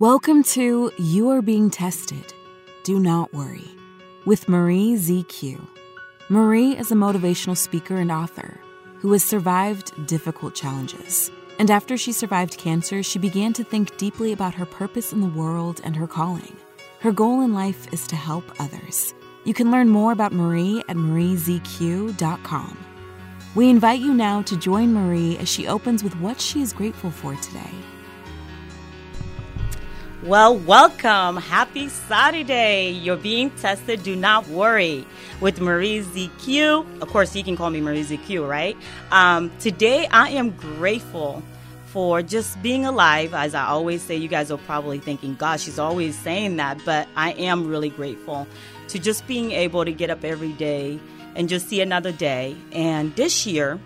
Welcome to You Are Being Tested. Do not worry. With Marie ZQ. Marie is a motivational speaker and author who has survived difficult challenges. And after she survived cancer, she began to think deeply about her purpose in the world and her calling. Her goal in life is to help others. You can learn more about Marie at mariezq.com. We invite you now to join Marie as she opens with what she is grateful for today. Well, welcome. Happy Saturday. You're being tested. Do not worry. With Marie ZQ. Of course, you can call me Marie ZQ, right? Um, today, I am grateful for just being alive. As I always say, you guys are probably thinking, gosh, she's always saying that. But I am really grateful to just being able to get up every day and just see another day. And this year,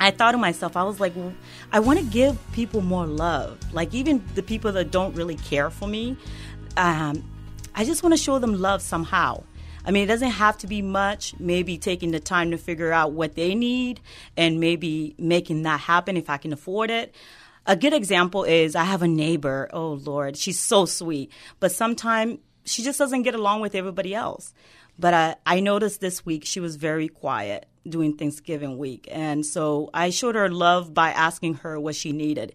I thought to myself, I was like, I want to give people more love. Like, even the people that don't really care for me, um, I just want to show them love somehow. I mean, it doesn't have to be much. Maybe taking the time to figure out what they need and maybe making that happen if I can afford it. A good example is I have a neighbor. Oh, Lord, she's so sweet. But sometimes she just doesn't get along with everybody else. But I, I noticed this week she was very quiet doing Thanksgiving week. And so I showed her love by asking her what she needed.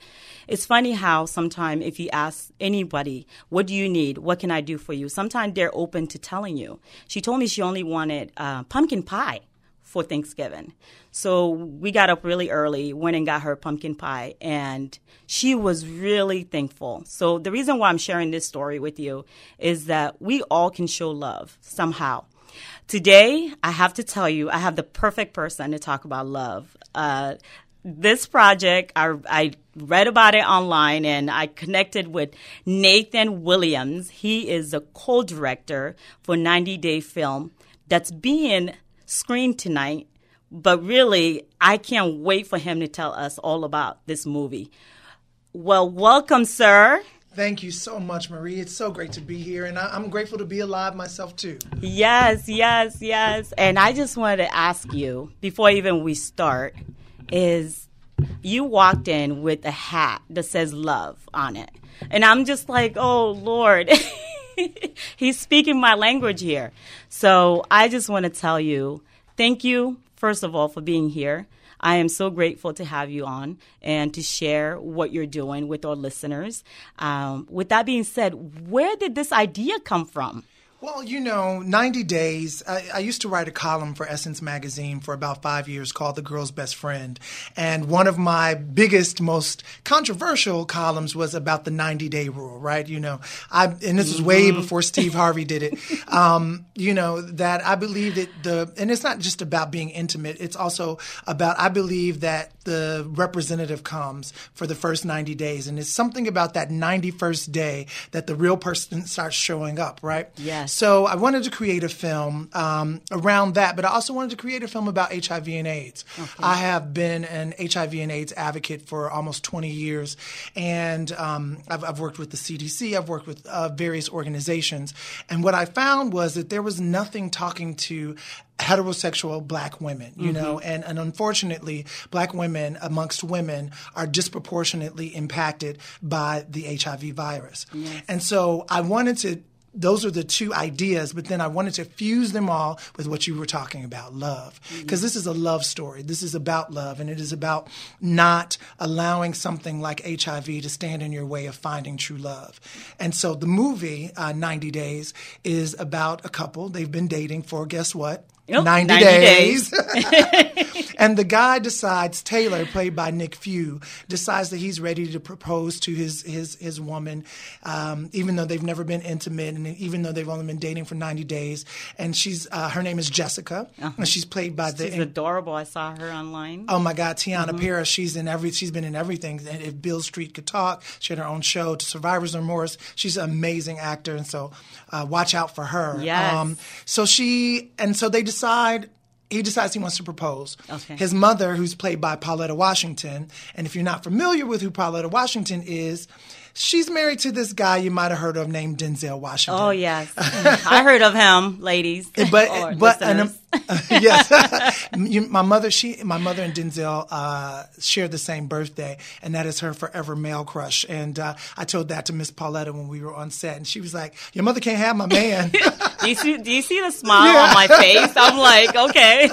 It's funny how sometimes if you ask anybody, what do you need? What can I do for you? Sometimes they're open to telling you. She told me she only wanted uh, pumpkin pie for Thanksgiving. So we got up really early, went and got her pumpkin pie, and she was really thankful. So the reason why I'm sharing this story with you is that we all can show love somehow. Today, I have to tell you, I have the perfect person to talk about love. Uh, this project, I, I, read about it online and I connected with Nathan Williams. He is a co director for 90 Day Film that's being screened tonight. But really, I can't wait for him to tell us all about this movie. Well, welcome, sir. Thank you so much, Marie. It's so great to be here, and I, am grateful to be alive myself too. Yes, yes, yes. And I just wanted to ask you before even we start, is you walked in with a hat that says love on it, and I'm just like, oh Lord. He's speaking my language here. So I just want to tell you thank you, first of all, for being here. I am so grateful to have you on and to share what you're doing with our listeners. Um, with that being said, where did this idea come from? Well, you know, 90 Days, I, I, used to write a column for Essence Magazine for about five years called The Girl's Best Friend. And one of my biggest, most controversial columns was about the 90 day rule, right? You know, I, and this was way mm-hmm. before Steve Harvey did it. Um, you know, that I believe that the, and it's not just about being intimate, it's also about, I believe that the representative comes for the first 90 days. And it's something about that 91st day that the real person starts showing up, right? Yes. So I wanted to create a film um, around that, but I also wanted to create a film about HIV and AIDS. Okay. I have been an HIV and AIDS advocate for almost 20 years, and um, I've, I've, worked with the CDC, I've worked with uh, various organizations, and what I found was that there was nothing talking to heterosexual black women, you mm-hmm. know, and, and unfortunately, black women amongst women are disproportionately impacted by the HIV virus. Yes. And so I wanted to those are the two ideas, but then I wanted to fuse them all with what you were talking about love. Because mm-hmm. this is a love story. This is about love, and it is about not allowing something like HIV to stand in your way of finding true love. And so the movie, uh, 90 Days, is about a couple. They've been dating for, guess what? 90, 90 days. days. and the guy decides, Taylor, played by Nick Fury, decides that he's ready to propose to his his his woman, um, even though they've never been intimate, and even though they've only been dating for 90 days. And she's uh, her name is Jessica, uh-huh. and she's played by she's the. She's adorable. I saw her online. Oh my God, Teyonah mm-hmm. Parris. She's in every. She's been in everything. And if Beale Street could talk, she had her own show, to Survivor's Remorse. She's an amazing actor, and so uh, watch out for her. Yes. Um, so she and so they decide he decides he wants to propose. Okay. His mother, who's played by Pauletta Washington, and if you're not familiar with who Pauletta Washington is, she's married to this guy you might have heard of named Denzel Washington. Oh yes, I heard of him, ladies. But but an, yes, you, my mother. She, my mother and Denzel uh, share the same birthday, and that is her forever male crush. And uh, I told that to Miss Pauletta when we were on set, and she was like, "Your mother can't have my man." do you see? Do you see the smile yeah. on my face? I'm like, okay.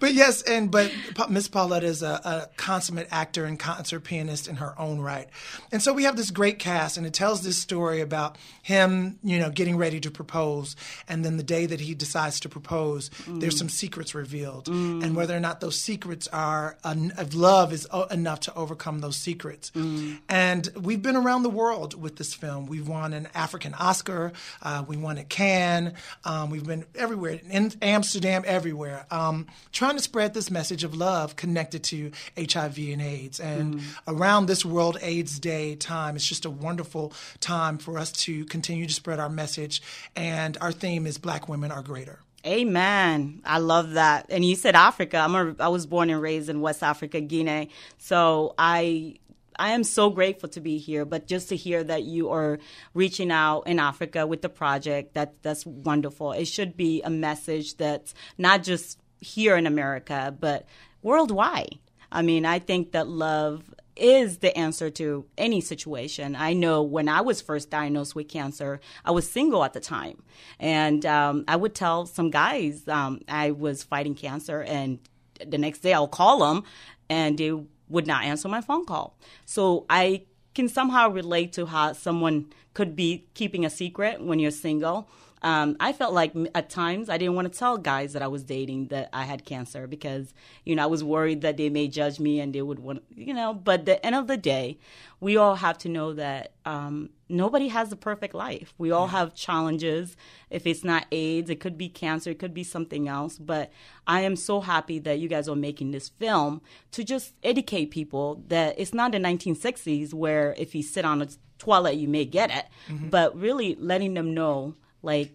but yes, and but Miss Pauletta is a, a consummate actor and concert pianist in her own right, and so we have this great cast, and it tells this story about him, you know, getting ready to propose, and then the day that he decides to propose, mm. there's some secrets revealed, mm. and whether or not those secrets are of love is enough to overcome those secrets. Mm. And we've been around the world with this film. We've won an African Oscar. Uh, we won at Cannes. Um, we've been everywhere in Amsterdam, everywhere, um, trying to spread this message of love connected to HIV and AIDS. And mm. around this World AIDS Day time, it's just a wonderful time for us to continue to spread our message. And our theme is Black Women Are Greater. Amen. I love that. And you said Africa. I'm a, I was born and raised in West Africa, Guinea. So I I am so grateful to be here. But just to hear that you are reaching out in Africa with the project, that that's wonderful. It should be a message that's not just here in America, but worldwide. I mean, I think that love is the answer to any situation. I know when I was first diagnosed with cancer, I was single at the time. And um, I would tell some guys um, I was fighting cancer, and the next day I'll call them, and they would not answer my phone call. So I can somehow relate to how someone could be keeping a secret when you're single um, I felt like at times I didn't want to tell guys that I was dating that I had cancer because, you know, I was worried that they may judge me and they would want, you know, but the end of the day, we all have to know that um, nobody has a perfect life. We all have challenges. If it's not AIDS, it could be cancer, it could be something else. But I am so happy that you guys are making this film to just educate people that it's not the 1960s where if you sit on a toilet, you may get it, mm-hmm. but really letting them know like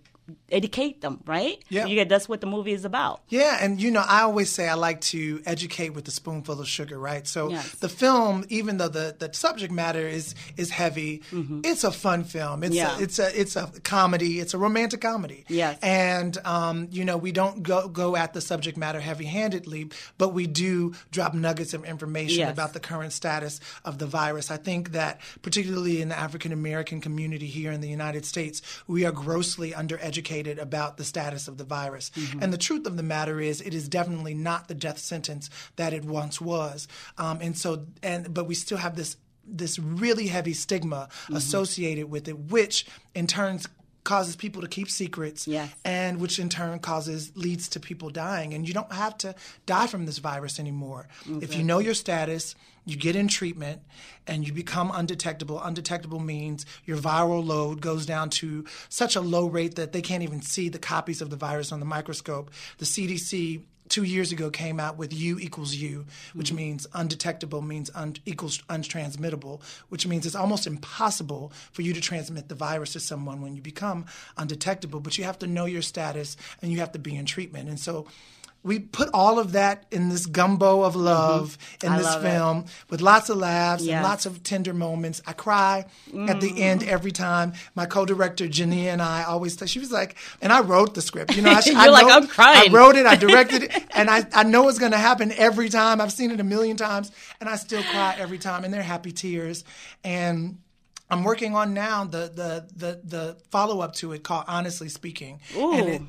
educate them, right? Yeah. You, that's what the movie is about. Yeah, and you know, I always say I like to educate with a spoonful of sugar, right? So yes. the film, even though the, the subject matter is is heavy, mm-hmm. it's a fun film. It's yeah. a, it's a it's a comedy. It's a romantic comedy. Yes. And um, you know, we don't go go at the subject matter heavy handedly, but we do drop nuggets of information yes. about the current status of the virus. I think that particularly in the African American community here in the United States, we are grossly undereducated educated about the status of the virus. Mm-hmm. And the truth of the matter is, it is definitely not the death sentence that it once was. Um, and so, and but we still have this this really heavy stigma mm-hmm. associated with it, which in turn causes people to keep secrets yes. and which in turn causes leads to people dying. And you don't have to die from this virus anymore. If you know your status you get in treatment and you become undetectable. Undetectable means your viral load goes down to such a low rate that they can't even see the copies of the virus on the microscope. The cdc two years ago came out with U equals U, which mm-hmm. means undetectable means un- equals untransmittable, which means it's almost impossible for you to transmit the virus to someone when you become undetectable. But you have to know your status and you have to be in treatment. And so we put all of that in this gumbo of love mm-hmm. in I this film it. with lots of laughs yes. and lots of tender moments. I cry mm-hmm. at the mm-hmm. end every time. My co-director Jania and I always she was like, and I wrote the script. You know, I, You're I like, wrote, I'm crying. I wrote it, I directed it, and I, I know it's going to happen every time. I've seen it a million times, and I still cry every time, and they're happy tears. And I'm working on now the the the, the follow up to it called Honestly Speaking. Ooh. And it,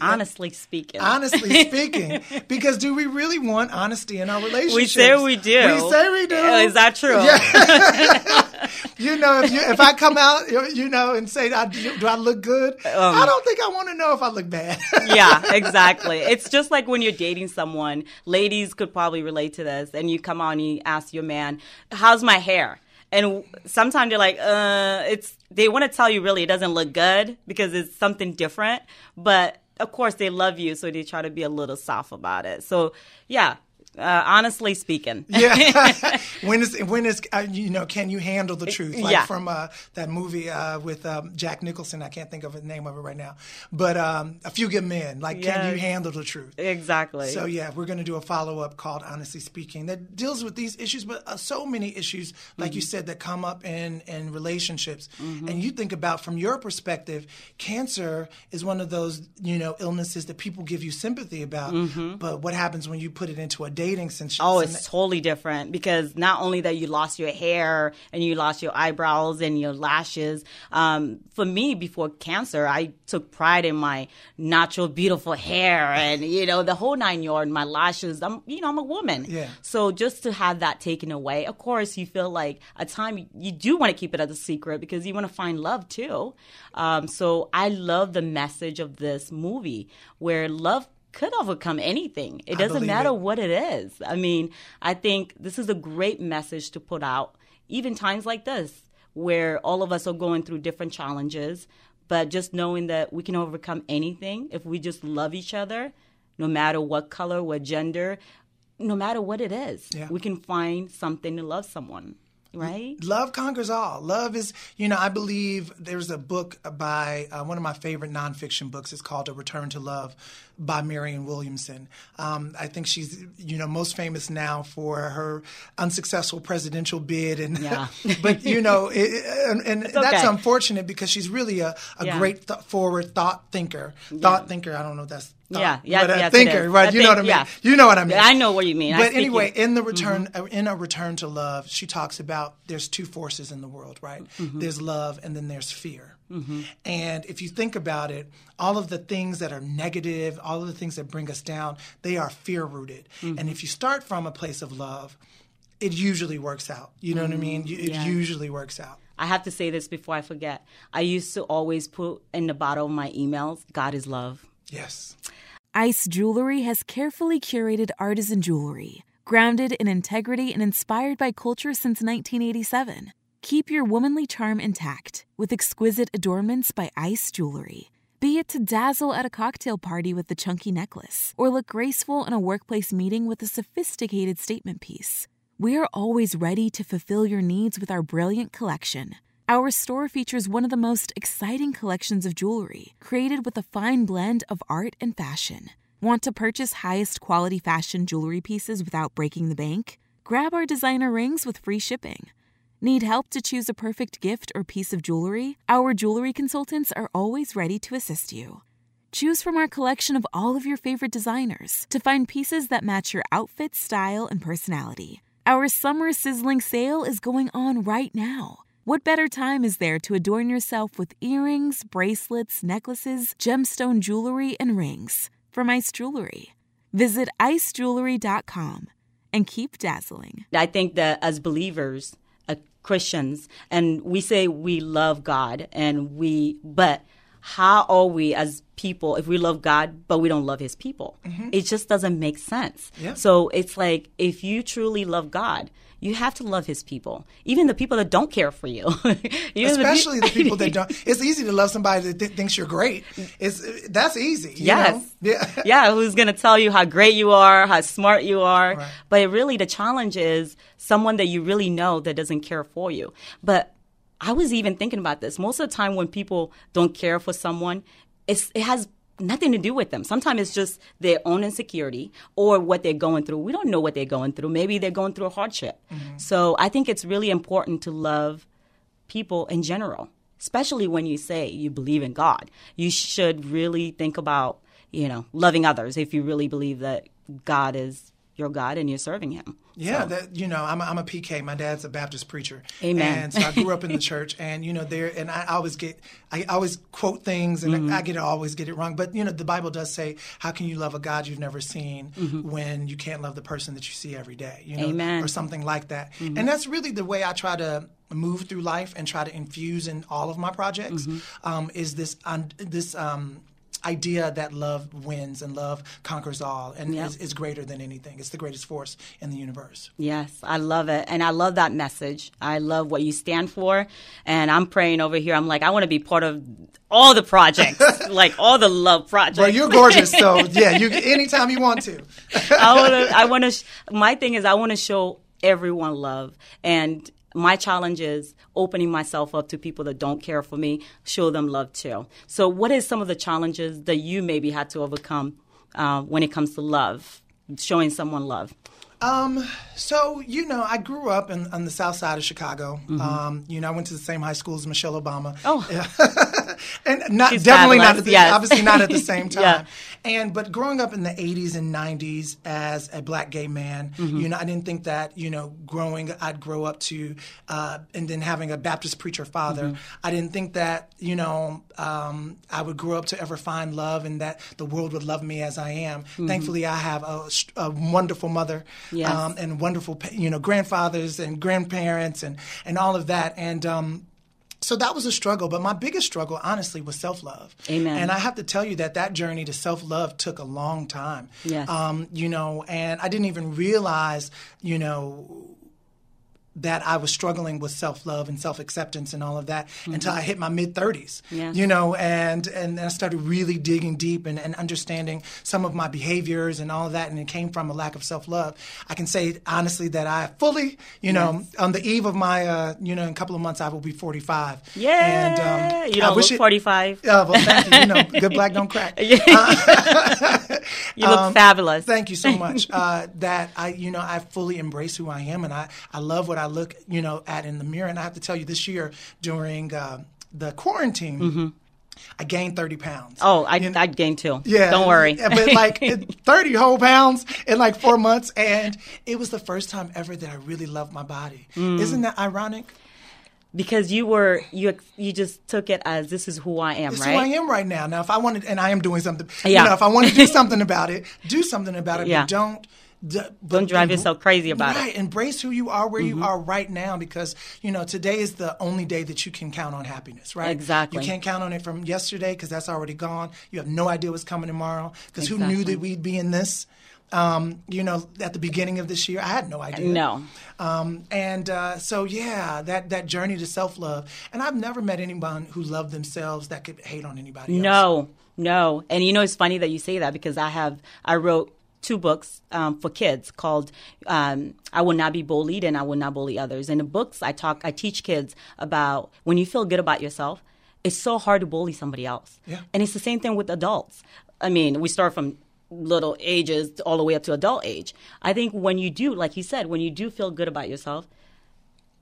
Honestly speaking. Honestly speaking. because do we really want honesty in our relationships? We say we do. We say we do. Is that true? Yeah. you know, if you, if I come out, you know, and say, do I look good? Um, I don't think I want to know if I look bad. yeah, exactly. It's just like when you're dating someone. Ladies could probably relate to this. And you come on and you ask your man, how's my hair? and sometimes they're like, uh, it's they want to tell you really it doesn't look good because it's something different, but of course they love you, so they try to be a little soft about it. So yeah, Uh, honestly speaking. yeah. when is when is uh, you know can you handle the truth? Like Yeah. from uh, that movie uh, with um, Jack Nicholson. I can't think of the name of it right now, but um, A Few Good Men. Like, can you handle the truth? Exactly. So yeah, we're going to do a follow up called "Honestly Speaking" that deals with these issues, but uh, so many issues, like you Mm-hmm. said, that come up in in relationships. And you think about from your perspective, cancer is one of those you know illnesses that people give you sympathy about. But what happens when you put it into a dating? Mm-hmm. Oh, it's totally different because not only that you lost your hair and you lost your eyebrows and your lashes. Um, for me, before cancer, I took pride in my natural, beautiful hair and you know the whole nine yard. My lashes. I'm, you know, I'm a woman. Yeah. So just to have that taken away, of course, you feel like a time you do want to keep it as a secret because you want to find love too. Um, so I love the message of this movie where love could overcome anything. It doesn't matter it. what it is. I mean, I think this is a great message to put out, even times like this, where all of us are going through different challenges, but just knowing that we can overcome anything if we just love each other, no matter what color, what gender, no matter what it is. Yeah. We can find something to love someone, right? Love conquers all. Love is, you know, I believe there's a book by uh, one of my favorite nonfiction books. It's called A Return to Love by Marianne Williamson. Um, I think she's, you know, most famous now for her unsuccessful presidential bid. And, Yeah. but, you know, it, and, and that's unfortunate because she's really a, a Yeah. great th- forward thought thinker. Thought thinker, I don't know if that's. Thought, Yeah, yeah, but a yes, thinker, right? I you know what I mean. yeah. You know what I mean. I know what you mean. But anyway, you- in the return uh, in a return to love she talks about there's two forces in the world right there's love and then there's fear Mm-hmm. and if you think about it all of the things that are negative all of the things that bring us down they are fear rooted mm-hmm. and if you start from a place of love it usually works out you know what i mean mm, it Yeah. usually works out I have to say this before I forget. I used to always put in the bottom of my emails, God is love. yes ICE Jewelry has carefully curated artisan jewelry, grounded in integrity and inspired by culture since 1987. Keep your womanly charm intact with exquisite adornments by ICE Jewelry. Be it to dazzle at a cocktail party with the chunky necklace, or look graceful in a workplace meeting with a sophisticated statement piece. We are always ready to fulfill your needs with our brilliant collection. Our store features one of the most exciting collections of jewelry, created with a fine blend of art and fashion. Want to purchase highest quality fashion jewelry pieces without breaking the bank? Grab our designer rings with free shipping. Need help to choose a perfect gift or piece of jewelry? Our jewelry consultants are always ready to assist you. Choose from our collection of all of your favorite designers to find pieces that match your outfit, style, and personality. Our summer sizzling sale is going on right now. What better time is there to adorn yourself with earrings, bracelets, necklaces, gemstone jewelry, and rings from Ice Jewelry? Visit icejewelry.com and keep dazzling. I think that as believers, uh, Christians, and we say we love God, and we, but how are we as people if we love God but we don't love His people? It just doesn't make sense. Yeah. So it's like if you truly love God. You have to love his people, even the people that don't care for you. Especially the people that don't it's easy to love somebody that th- thinks you're great it's that's easy you Yes. know? yeah yeah, who's going to tell you how great you are, how smart you are. Right. But really, the challenge is someone that you really know that doesn't care for you. But I was even thinking about this. Most of the time, when people don't care for someone, it's, it has nothing to do with them. Sometimes it's just their own insecurity or what they're going through. We don't know what they're going through. Maybe they're going through a hardship. Mm-hmm. So I think it's really important to love people in general, especially when you say you believe in God. You should really think about, you know, loving others if you really believe that God is your God and you're serving Him. Yeah, that you know, I'm a, I'm a PK. My dad's a Baptist preacher, Amen. And so I grew up in the church, and you know, there, and I always get, I always quote things, and Mm-hmm. I get it, always get it wrong. But you know, the Bible does say, "How can you love a God you've never seen when you can't love the person that you see every day?" You know, Mm-hmm. Amen. Mm-hmm. or something like that. And that's really the way I try to move through life and try to infuse in all of my projects. Mm-hmm. Um, is this un, this um, idea that love wins and love conquers all and Yep. is, is greater than anything. It's the greatest force in the universe. Yes, I love it. And I love that message. I love what you stand for. And I'm praying over here. I'm like, I want to be part of all the projects, like all the love projects. Well, you're gorgeous, so yeah, you anytime you want to. I want to. I want to. Sh- my thing is, I want to show everyone love, and my challenge is opening myself up to people that don't care for me, show them love too. So, what is some of the challenges that you maybe had to overcome uh, when it comes to love, showing someone love? Um, so you know, I grew up in, on the south side of Chicago. Um, you know, I went to the same high school as Michelle Obama. Oh. and not She's definitely not at the, yes. obviously not at the same time. Yeah. And but growing up in the 80s and 90s as a black gay man, Mm-hmm. you know, I didn't think that you know, growing I'd grow up to uh, and then having a Baptist preacher father. Mm-hmm. I didn't think that you know um, I would grow up to ever find love and that the world would love me as I am. Thankfully, I have a, a wonderful mother Mm-hmm. Yes. um, and wonderful you know grandfathers and grandparents and and all of that and. Um, so that was a struggle, but my biggest struggle, honestly, was self love. Amen. And I have to tell you that that journey to self love took a long time. Yes. Um, you know, and I didn't even realize, you know, that I was struggling with self love and self acceptance and all of that until I hit my mid 30s. Mm-hmm. You know, and, and I started really digging deep and, and understanding some of my behaviors and all of that, and it came from a lack of self love. I can say honestly that I fully, you know, on the eve of my, uh, you know, in a couple of months I will be 45. Yeah, And, um, you I don't wish look it- 45. Yeah, well, thank you. You know, good black don't crack. You look fabulous. Um, Thank you so much. Uh, that I, you know, I fully embrace who I am, and I, I love what I look, you know, at in the mirror. And I have to tell you, this year during uh, the quarantine, I gained thirty pounds. Mm-hmm. Oh, I, You know- I'd gain two. yeah, Don't worry. But like thirty whole pounds in like four months, and it was the first time ever that I really loved my body. Mm. Isn't that ironic? because you were you you just took it as this is who I am, It's right? who I am right now. Now, if I wanted, and I am doing something, Yeah. you know, if I want to do something about it, do something about it. Yeah. But don't. D- Don't drive em- yourself crazy about it. Mm-hmm. right. Embrace who you are, where you are right now, because you know today is the only day that you can count on happiness. Right? Exactly. You can't count on it from yesterday because that's already gone. You have no idea what's coming tomorrow. Because who knew that we'd be in this? Um, you know, at the beginning of this year, I had no idea. No. Um, and uh, so, yeah, that, that journey to self love. And I've never met anyone who loved themselves that could hate on anybody else. No, no. And you know, it's funny that you say that because I have I wrote two books um, for kids called um, "I Will Not Be Bullied" and "I Will Not Bully Others." In the books, I talk, I teach kids about when you feel good about yourself, it's so hard to bully somebody else. Yeah. And it's the same thing with adults. I mean, we start from little ages all the way up to adult age. I think when you do, like you said, when you do feel good about yourself,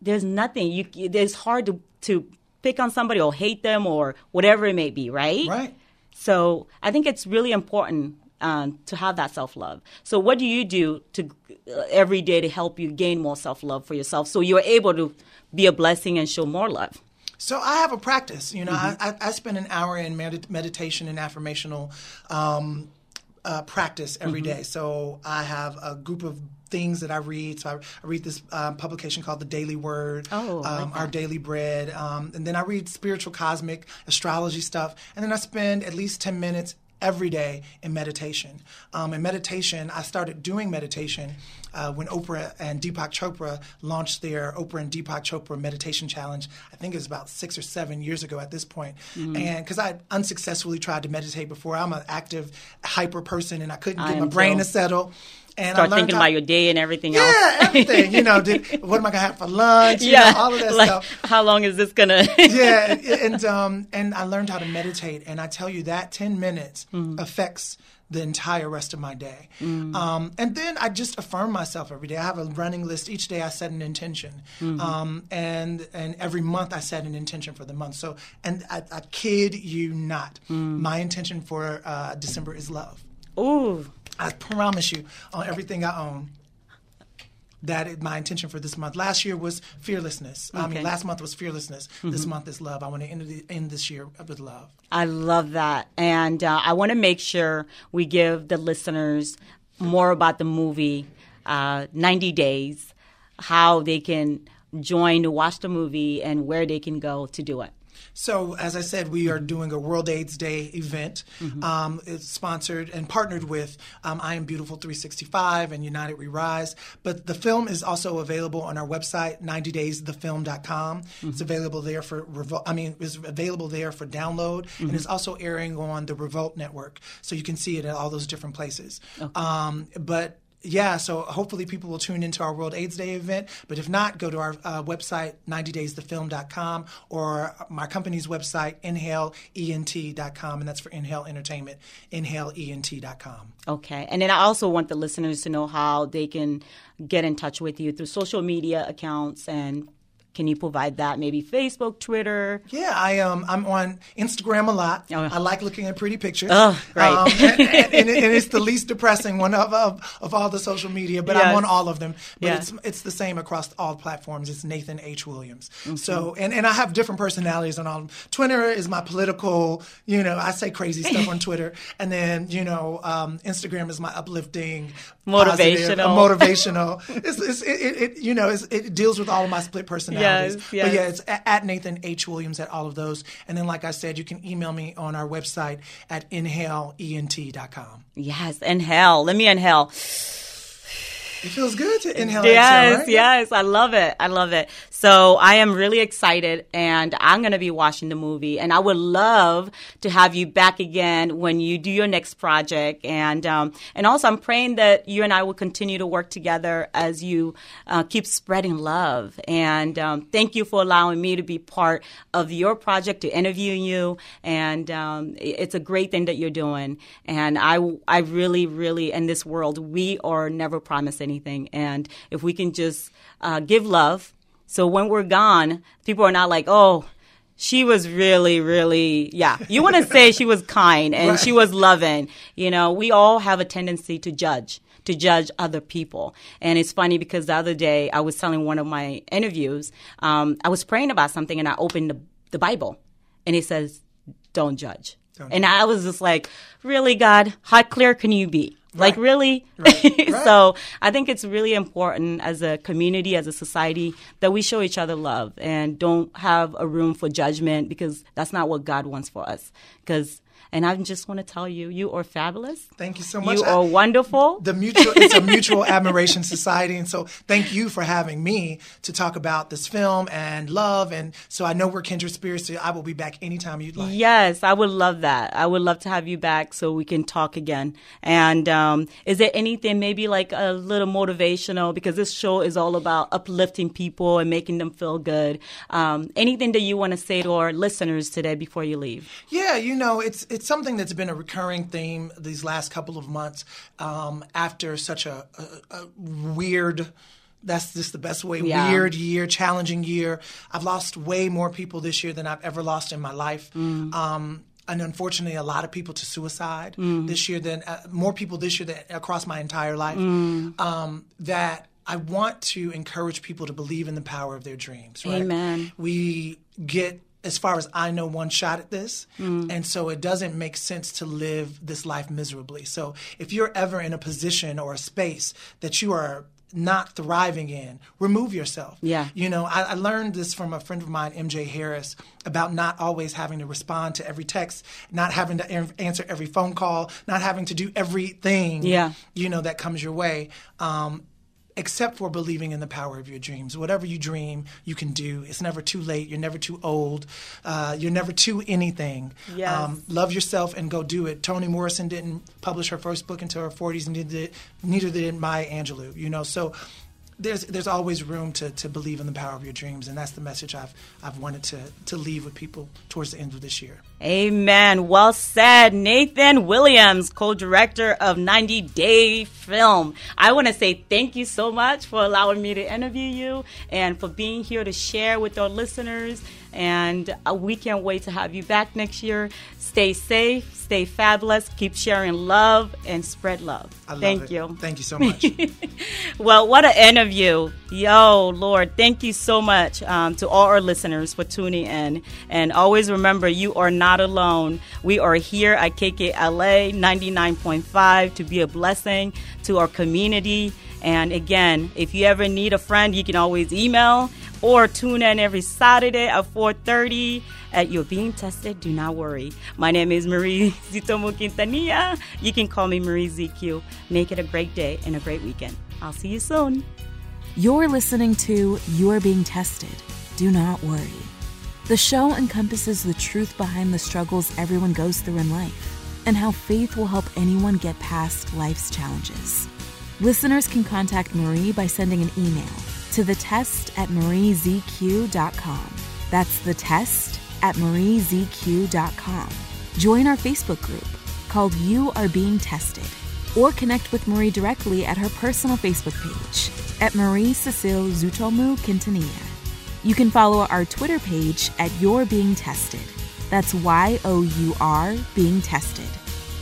there's nothing you. It's hard to to pick on somebody or hate them or whatever it may be, right? Right. So I think it's really important um, to have that self love. So what do you do to uh, every day to help you gain more self love for yourself, so you're able to be a blessing and show more love? So I have a practice. You know, Mm-hmm. I, I, spend an hour in med- meditation and affirmational um, uh, practice every Mm-hmm. day. So I have a group of things that I read. So I, I read this um, publication called The Daily Word, Oh, um, Our Daily Bread, um, and then I read spiritual, cosmic, astrology stuff, and then I spend at least ten minutes every day in meditation. Um, in meditation, I started doing meditation uh, when Oprah and Deepak Chopra launched their Oprah and Deepak Chopra Meditation Challenge. I think it was about six or seven years ago at this point. Mm-hmm. And because I unsuccessfully tried to meditate before, I'm an active, hyper person, and I couldn't get I my brain too. to settle. And Start thinking how- about your day and everything else. yeah, everything. You know, did, what am I gonna have for lunch? You yeah, know, all of that like, stuff How long is this gonna? yeah, and um, and I learned how to meditate, and I tell you that ten minutes Mm-hmm. affects the entire rest of my day. Mm. Um, and then I just affirm myself every day. I have a running list. Each day I set an intention, Mm-hmm. um, and and every month I set an intention for the month. So, and I, I kid you not, Mm. my intention for uh, December is love. Ooh, I promise you, on everything I own, that is my intention for this month. Last year was fearlessness. I mean, last month was fearlessness. This month is love. I want to end, the, end this year with love. I love that, and uh, I want to make sure we give the listeners more about the movie uh, 90 Days, how they can join to watch the movie, and where they can go to do it. So, as I said, we are doing a World AIDS Day event. Mm-hmm. Um, it's sponsored and partnered with um, I Am Beautiful 365 and United We Rise. But the film is also available on our website, 90daysthefilm.com. Mm-hmm. It's available there for I mean, it's available there for download, mm-hmm. and it's also airing on the Revolt network, so you can see it at all those different places. Okay. Um, but yeah, so hopefully people will tune into our World AIDS Day event. But if not, go to our uh, website, 90daysthefilm.com, or my company's website, inhaleent.com, and that's for Inhale Entertainment, inhaleent.com. Okay. And then I also want the listeners to know how they can get in touch with you through social media accounts and can you provide that? Maybe Facebook, Twitter. Yeah, I um I'm on Instagram a lot. Oh. I like looking at pretty pictures. Oh, right. Um, and, and, and, it's the least depressing one of, of, of all the social media, but yes. I'm on all of them. But yeah. it's it's the same across all platforms. It's Nathan H Williams. Mm-hmm. So and and I have different personalities on all. Of them. Twitter is my political. You know, I say crazy stuff on Twitter, and then you know, um, Instagram is my uplifting, motivational, positive, motivational. it's, it's it, it, you know it deals with all of my split personalities personalities. Yes, yes. But yeah, it's at Nathan H. Williams at all of those. And then, like I said, you can email me on our website at inhaleent.com. Yes, inhale. Let me inhale. It feels good to inhale. Yes, right? yes, I love it. I love it. So I am really excited, and I'm going to be watching the movie. And I would love to have you back again when you do your next project. And um, and also, I'm praying that you and I will continue to work together as you uh, keep spreading love. And um, thank you for allowing me to be part of your project, to interview you. And um, it's a great thing that you're doing. And I I really, really, in this world, we are never promised anything. And if we can just uh, give love, so when we're gone, people are not like, oh, she was really, really, yeah. You want to say she was kind and right. she was loving. You know, we all have a tendency to judge, to judge other people. And it's funny because the other day I was telling one of my interviews, um, I was praying about something and I opened the, the Bible and it says, don't judge. Don't and I was just like, really, God, how clear can you be? Like really? Right. Right. so I think it's really important as a community, as a society, that we show each other love and don't have a room for judgment because that's not what God wants for us. Because and I just want to tell you, you are fabulous. Thank you so much. You are wonderful. The mutual, it's a mutual admiration society. And so thank you for having me to talk about this film and love. And so I know we're kindred spirits. So I will be back anytime you'd like. Yes, I would love that. I would love to have you back so we can talk again. And um, is there anything maybe like a little motivational because this show is all about uplifting people and making them feel good. Um, anything that you want to say to our listeners today before you leave? Yeah, you know, it's, it's it's something that's been a recurring theme these last couple of months um, after such a, a, a, weird. That's just the best way. Yeah. Weird year, challenging year. I've lost way more people this year than I've ever lost in my life. Mm. Um, and unfortunately, a lot of people to suicide mm. this year than uh, more people this year than across my entire life. Mm. Um, that I want to encourage people to believe in the power of their dreams. Right? Amen. We get as far as I know, one shot at this. Mm. And so it doesn't make sense to live this life miserably. So if you're ever in a position or a space that you are not thriving in, remove yourself. Yeah. You know, I, I, learned this from a friend of mine, MJ Harris, about not always having to respond to every text, not having to answer every phone call, not having to do everything, yeah. you know, that comes your way. Um, except for believing in the power of your dreams. Whatever you dream, you can do. It's never too late. You're never too old. Uh, you're never too anything. Yes. Um, love yourself and go do it. Toni Morrison didn't publish her first book until her 40s, and did, neither did Maya Angelou. You know, so there's there's always room to, to believe in the power of your dreams, and that's the message I've I've wanted to to leave with people towards the end of this year. Amen. Well said, Nathan Williams, co-director of 90 Day Film. I want to say thank you so much for allowing me to interview you and for being here to share with our listeners. And uh, we can't wait to have you back next year. Stay safe, stay fabulous, keep sharing love, and spread love. Thank it. you. Thank you so much. well, what an interview. Yo, Lord, thank you so much um, to all our listeners for tuning in. And always remember, you are not alone. We are here at KKLA 99.5 to be a blessing to our community. And again, if you ever need a friend, you can always email or tune in every Saturday at 4:30 at You're Being Tested. Do not worry. My name is Marie Zitomo Quintanilla. You can call me Marie ZQ. Make it a great day and a great weekend. I'll see you soon. You're listening to You're Being Tested. Do not worry. The show encompasses the truth behind the struggles everyone goes through in life and how faith will help anyone get past life's challenges. Listeners can contact Marie by sending an email to the test at mariezq.com. That's the test at mariezq.com. Join our Facebook group called You Are Being Tested or connect with Marie directly at her personal Facebook page at Marie Cecile Zutomu Quintanilla. You can follow our Twitter page at You're Being Tested. That's Y O U R Being Tested.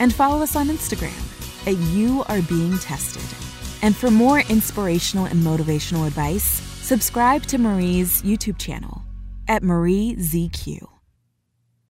And follow us on Instagram at You Are Being Tested. And for more inspirational and motivational advice, subscribe to Marie's YouTube channel at Marie ZQ.